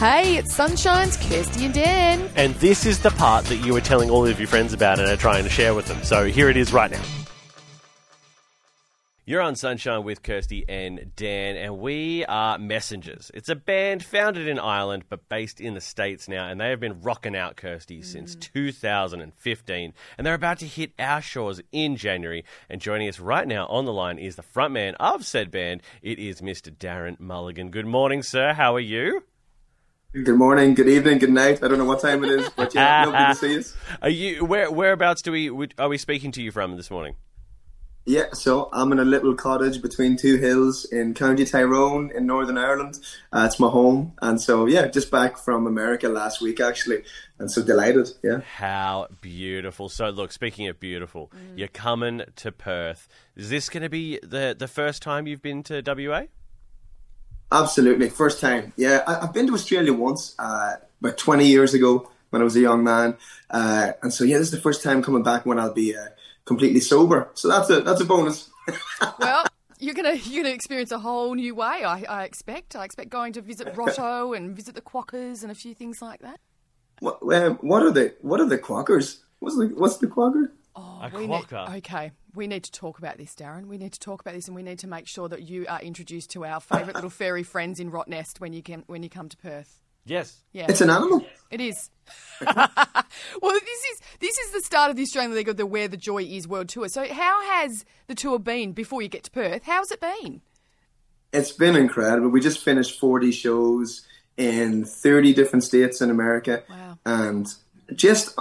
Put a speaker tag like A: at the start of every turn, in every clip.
A: Hey, it's Sunshine's Kirsty and Dan.
B: And this is the part that you were telling all of your friends about and are trying to share with them. So here it is right now. You're on Sunshine with Kirsty and Dan, and we are Messengers. It's a band founded in Ireland but based in the States now, and they have been rocking out Kirsty since mm. 2015. And they're about to hit our shores in January. And joining us right now on the line is the frontman of said band. It is Mr. Darren Mulligan. Good morning, sir. How are you?
C: Good morning, good evening, good night. I don't know what time it is, but yeah, lovely to see us.
B: Are you where? Whereabouts do we are we speaking to you from this morning?
C: Yeah, so I'm in a little cottage between two hills in County Tyrone in Northern Ireland. Uh, it's my home, and so yeah, just back from America last week actually, and so delighted. Yeah.
B: How beautiful! So, look, speaking of beautiful, you're coming to Perth. Is this going to be the the first time you've been to WA?
C: Absolutely, first time. Yeah, I, I've been to Australia once, uh, about 20 years ago when I was a young man, uh, and so yeah, this is the first time coming back when I'll be uh, completely sober. So that's a that's a bonus.
A: Well, you're gonna you're gonna experience a whole new way. I, I expect. I expect going to visit Rotto and visit the Quokkas and a few things like that.
C: what, um, what are the what are the quackers? What's the what's the quacker?
A: Oh,
B: A
A: we need- okay, we need to talk about this, Darren. We need to talk about this, and we need to make sure that you are introduced to our favourite little fairy friends in Rottnest when you can when you come to Perth.
B: Yes.
A: Yeah,
C: It's an animal.
A: It is. well, this is this is the start of the Australian League of the Where the Joy Is World Tour. So, how has the tour been before you get to Perth? How's it been?
C: It's been incredible. We just finished 40 shows in 30 different states in America.
A: Wow.
C: And just,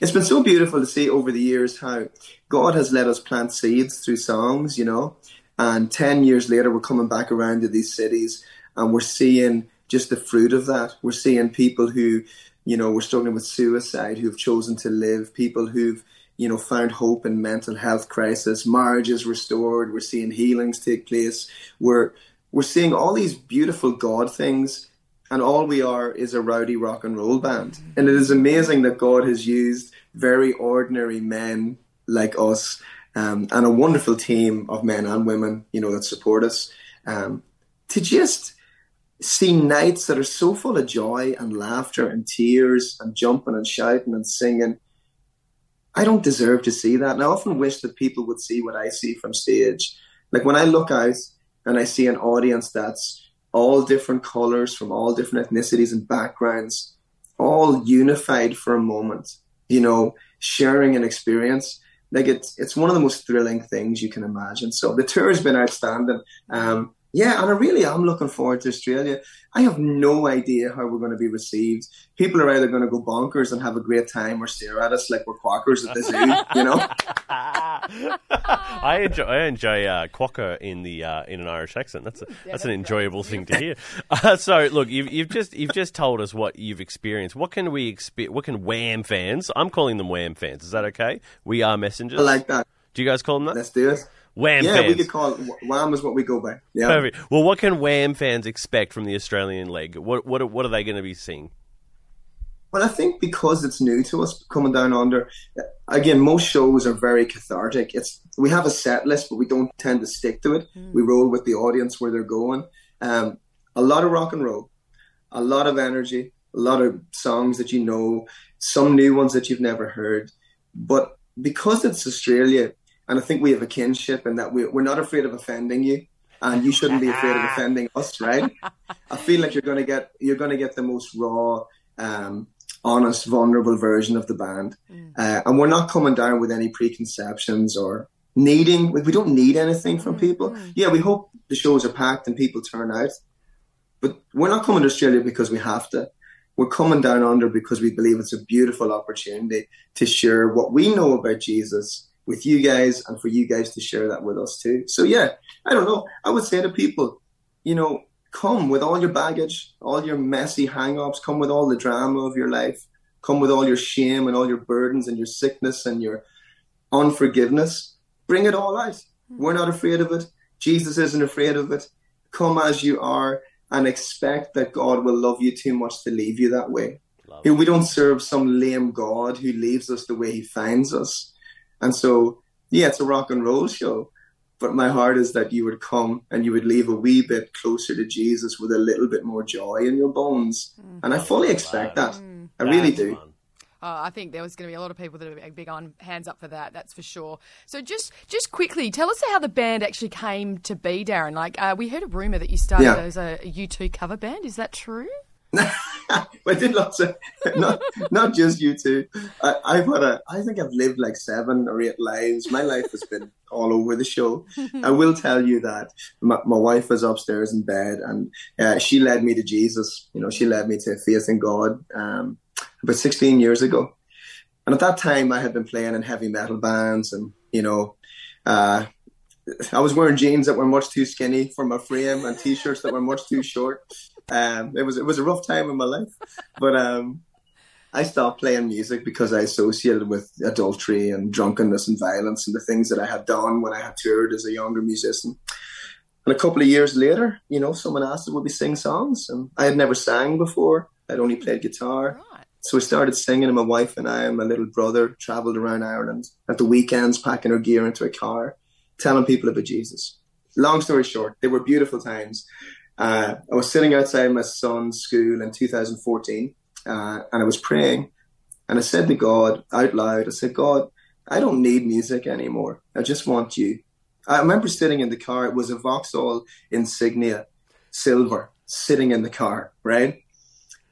C: it's been so beautiful to see over the years how God has let us plant seeds through songs, you know. And 10 years later, we're coming back around to these cities and we're seeing just the fruit of that. We're seeing people who, you know, were struggling with suicide, who've chosen to live, people who've, you know, found hope in mental health crisis, marriages restored. We're seeing healings take place. We're we're seeing all these beautiful God things, and all we are is a rowdy rock and roll band. And it is amazing that God has used very ordinary men like us, um, and a wonderful team of men and women, you know, that support us, um, to just see nights that are so full of joy and laughter and tears and jumping and shouting and singing. I don't deserve to see that. And I often wish that people would see what I see from stage. Like when I look out and I see an audience that's all different colors from all different ethnicities and backgrounds, all unified for a moment, you know, sharing an experience. Like it's it's one of the most thrilling things you can imagine. So the tour has been outstanding. Um, yeah, and I really am looking forward to Australia. I have no idea how we're going to be received. People are either going to go bonkers and have a great time or stare at us like we're quackers at the zoo, you know?
B: I enjoy I enjoy uh, quokka in the uh, in an Irish accent. That's a, that's an enjoyable thing to hear. Uh, so look, you've, you've just you've just told us what you've experienced. What can we expect? What can Wham fans? I'm calling them Wham fans. Is that okay? We are messengers.
C: I like that.
B: Do you guys call them that?
C: Let's do it.
B: Wham
C: Yeah,
B: fans.
C: we could call it Wham is what we go by. Yeah.
B: Perfect. Well, what can Wham fans expect from the Australian leg? What what are- what are they going to be seeing?
C: Well, I think because it's new to us coming down under, again, most shows are very cathartic. It's we have a set list, but we don't tend to stick to it. We roll with the audience where they're going. Um, a lot of rock and roll, a lot of energy, a lot of songs that you know, some new ones that you've never heard. But because it's Australia, and I think we have a kinship in that we, we're not afraid of offending you, and you shouldn't be afraid of offending us, right? I feel like you're gonna get you're gonna get the most raw, um, honest, vulnerable version of the band, uh, and we're not coming down with any preconceptions or needing. We we don't need anything from people. Yeah, we hope the shows are packed and people turn out, but we're not coming to Australia because we have to. We're coming down under because we believe it's a beautiful opportunity to share what we know about Jesus with you guys and for you guys to share that with us too. So yeah, I don't know. I would say to people, you know, come with all your baggage, all your messy hang-ups, come with all the drama of your life, come with all your shame and all your burdens and your sickness and your unforgiveness. Bring it all out. Hmm. We're not afraid of it. Jesus isn't afraid of it. Come as you are and expect that God will love you too much to leave you that way.
B: Love
C: We don't serve some lame God who leaves us the way he finds us. And so, yeah, it's a rock and roll show, but my heart is that you would come and you would leave a wee bit closer to Jesus with a little bit more joy in your bones. And I fully expect that. I really
B: That's
C: do.
B: fun.
A: Oh, I think there was going to be a lot of people that are big on hands up for that. That's for sure. So just just quickly, tell us how the band actually came to be, Darren. Like uh, we heard a rumor that you started
C: Yeah.
A: as a U two cover band. Is that true?
C: I did lots of not not just you two. I, I've had a I think I've lived like seven or eight lives. My life has been all over the show. I will tell you that my, my wife was upstairs in bed and uh, she led me to Jesus. You know, she led me to faith in God um, about 16 years ago. And at that time, I had been playing in heavy metal bands, and you know, uh, I was wearing jeans that were much too skinny for my frame and t-shirts that were much too short. Um, it was it was a rough time in my life, but um, I stopped playing music because I associated with adultery and drunkenness and violence and the things that I had done when I had toured as a younger musician. And a couple of years later, you know, someone asked if would we sing songs, and I had never sang before. I'd only played guitar.
A: Right.
C: So we started singing, and my wife and I and my little brother traveled around Ireland at the weekends, packing our gear into a car, telling people about Jesus. Long story short, they were beautiful times. Uh, I was sitting outside my son's school in 2014, uh, and I was praying, and I said to God out loud, I said, God, I don't need music anymore. I just want you. I remember sitting in the car. It was a Vauxhall Insignia, silver, sitting in the car, right?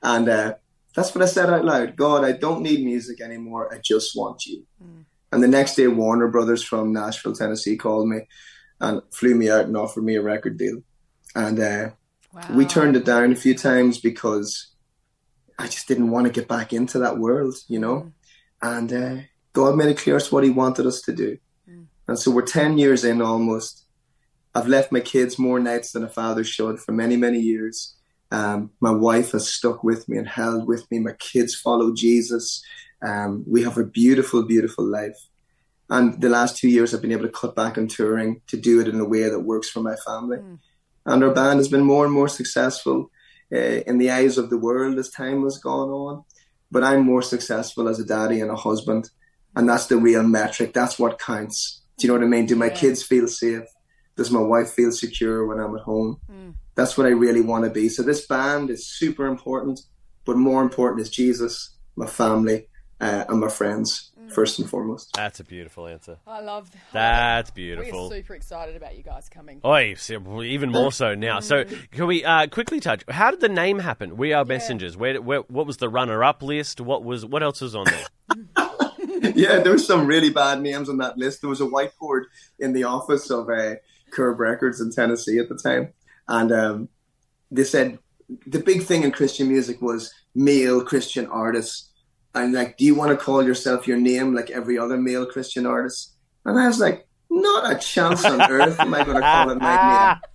C: And uh, that's what I said out loud. God, I don't need music anymore. I just want you. And the next day, Warner Brothers from Nashville, Tennessee called me and flew me out and offered me a record deal. And uh,
A: Wow.
C: we turned it down a few times because I just didn't want to get back into that world, you know? And uh, God made it clear what He wanted us to do. And so we're 10 years in almost. I've left my kids more nights than a father should for many, many years. Um, my wife has stuck with me and held with me. My kids follow Jesus. Um, we have a beautiful, beautiful life. And the last two years, I've been able to cut back on touring to do it in a way that works for my family. And our band has been more and more successful uh, in the eyes of the world as time has gone on. But I'm more successful as a daddy and a husband. And that's the real metric. That's what counts. Do you know what I mean? Do my
A: Yeah.
C: kids feel safe? Does my wife feel secure when I'm at home? That's what I really want to be. So this band is super important, but more important is Jesus, my family, uh, and my friends, first and foremost.
B: That's a beautiful answer.
A: I love that.
B: That's
A: We're
B: beautiful.
A: super excited about you guys coming.
B: Oh, even more so now. So, can we uh, quickly touch? How did the name happen? We are messengers. Where, where, what was the runner-up list? What was what else was on there?
C: yeah, there were some really bad names on that list. There was a whiteboard in the office of uh, Curb Records in Tennessee at the time, and um, they said the big thing in Christian music was male Christian artists. And like, do you want to call yourself your name like every other male Christian artist? And I was like, not a chance on earth am I going to call it my name.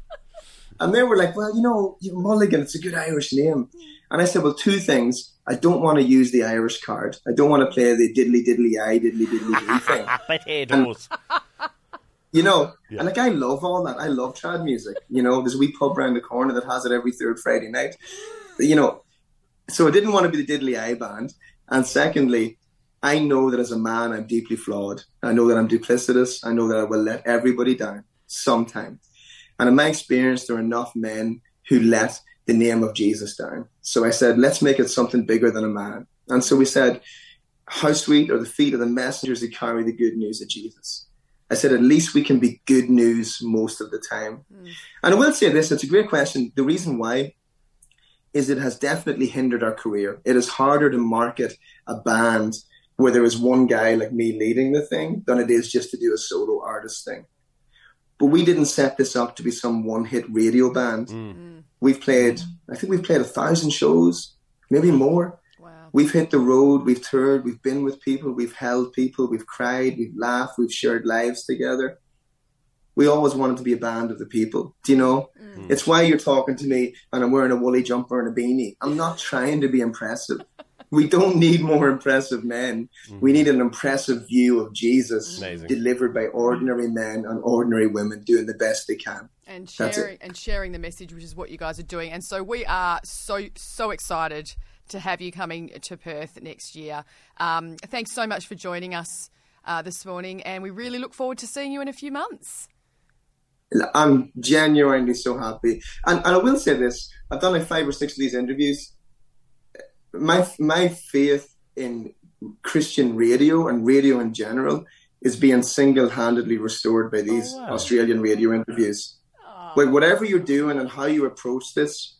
C: And they were like, well, you know, Mulligan, it's a good Irish name. And I said, well, two things. I don't want to use the Irish card. I don't want to play the diddly diddly I diddly diddly thing.
B: Potatoes.
C: You know,
B: Yeah.
C: and like I love all that. I love trad music. You know, there's a wee pub around the corner that has it every third Friday night. You know, so I didn't want to be the diddly I band. And secondly, I know that as a man, I'm deeply flawed. I know that I'm duplicitous. I know that I will let everybody down sometime. And in my experience, there are enough men who let the name of Jesus down. So I said, let's make it something bigger than a man. And so we said, how sweet are the feet of the messengers who carry the good news of Jesus. I said, at least we can be good news most of the time. Mm. And I will say this, it's a great question. The reason why is it has definitely hindered our career. It is harder to market a band where there is one guy like me leading the thing than it is just to do a solo artist thing. But we didn't set this up to be some one hit radio band. Mm. Mm. We've played, I think we've played a thousand shows, maybe more.
A: Wow.
C: We've hit the road, we've toured, we've been with people, we've held people, we've cried, we've laughed, we've shared lives together. We always wanted to be a band of the people. Do you know? It's why you're talking to me and I'm wearing a woolly jumper and a beanie. I'm not trying to be impressive. We don't need more impressive men. We need an impressive view of Jesus
B: Amazing.
C: delivered by ordinary men and ordinary women doing the best they can.
A: and sharing and sharing the message, which is what you guys are doing. And so we are so so excited to have you coming to Perth next year. Um, thanks so much for joining us uh, this morning, and we really look forward to seeing you in a few months.
C: I'm genuinely so happy. And, and I will say this I've done like five or six of these interviews. My, my faith in Christian radio and radio in general is being single handedly restored by these
B: Oh, wow.
C: Australian radio interviews. Like, whatever you're doing and how you approach this,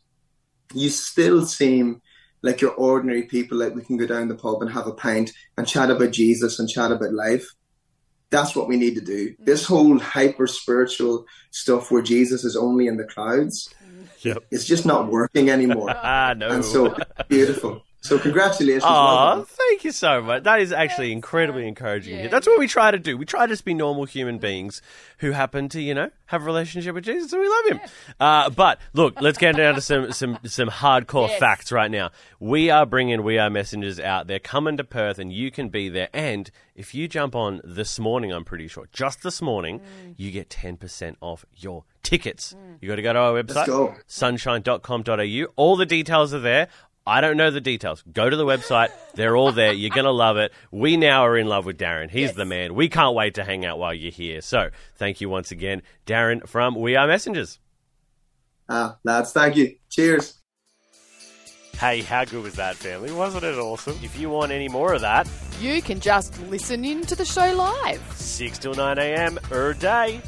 C: you still seem like you're ordinary people, like we can go down the pub and have a pint and chat about Jesus and chat about life. That's what we need to do. This whole hyper spiritual stuff where Jesus is only in the clouds,
B: Yep.
C: it's just not working anymore.
B: Ah, no.
C: and so beautiful. So congratulations. well
B: Oh,
C: done.
B: thank you so much. That is actually incredibly encouraging.
A: yeah.
B: That's what we try to do. We try to just be normal human beings who happen to, you know, have a relationship with Jesus and we love him. Uh, but look, let's get down to some some some hardcore
A: Yes.
B: facts right now. We are bringing We Are Messengers out. They're coming to Perth, and you can be there. And if you jump on this morning, I'm pretty sure, just this morning, you get ten percent off your tickets. You got to go to our website,
C: go.
B: sunshine.com.au. All the details are there. I don't know the details. Go to the website. They're all there. You're going to love it. We now are in love with Darren. He's
A: Yes.
B: the man. We can't wait to hang out while you're here. So thank you once again, Darren from We Are Messengers.
C: Ah, lads, thank you. Cheers.
B: Hey, how good was that, family? Wasn't it awesome? If you want any more of that,
A: You can just listen in to the show live.
B: 6 till 9 a.m. er day.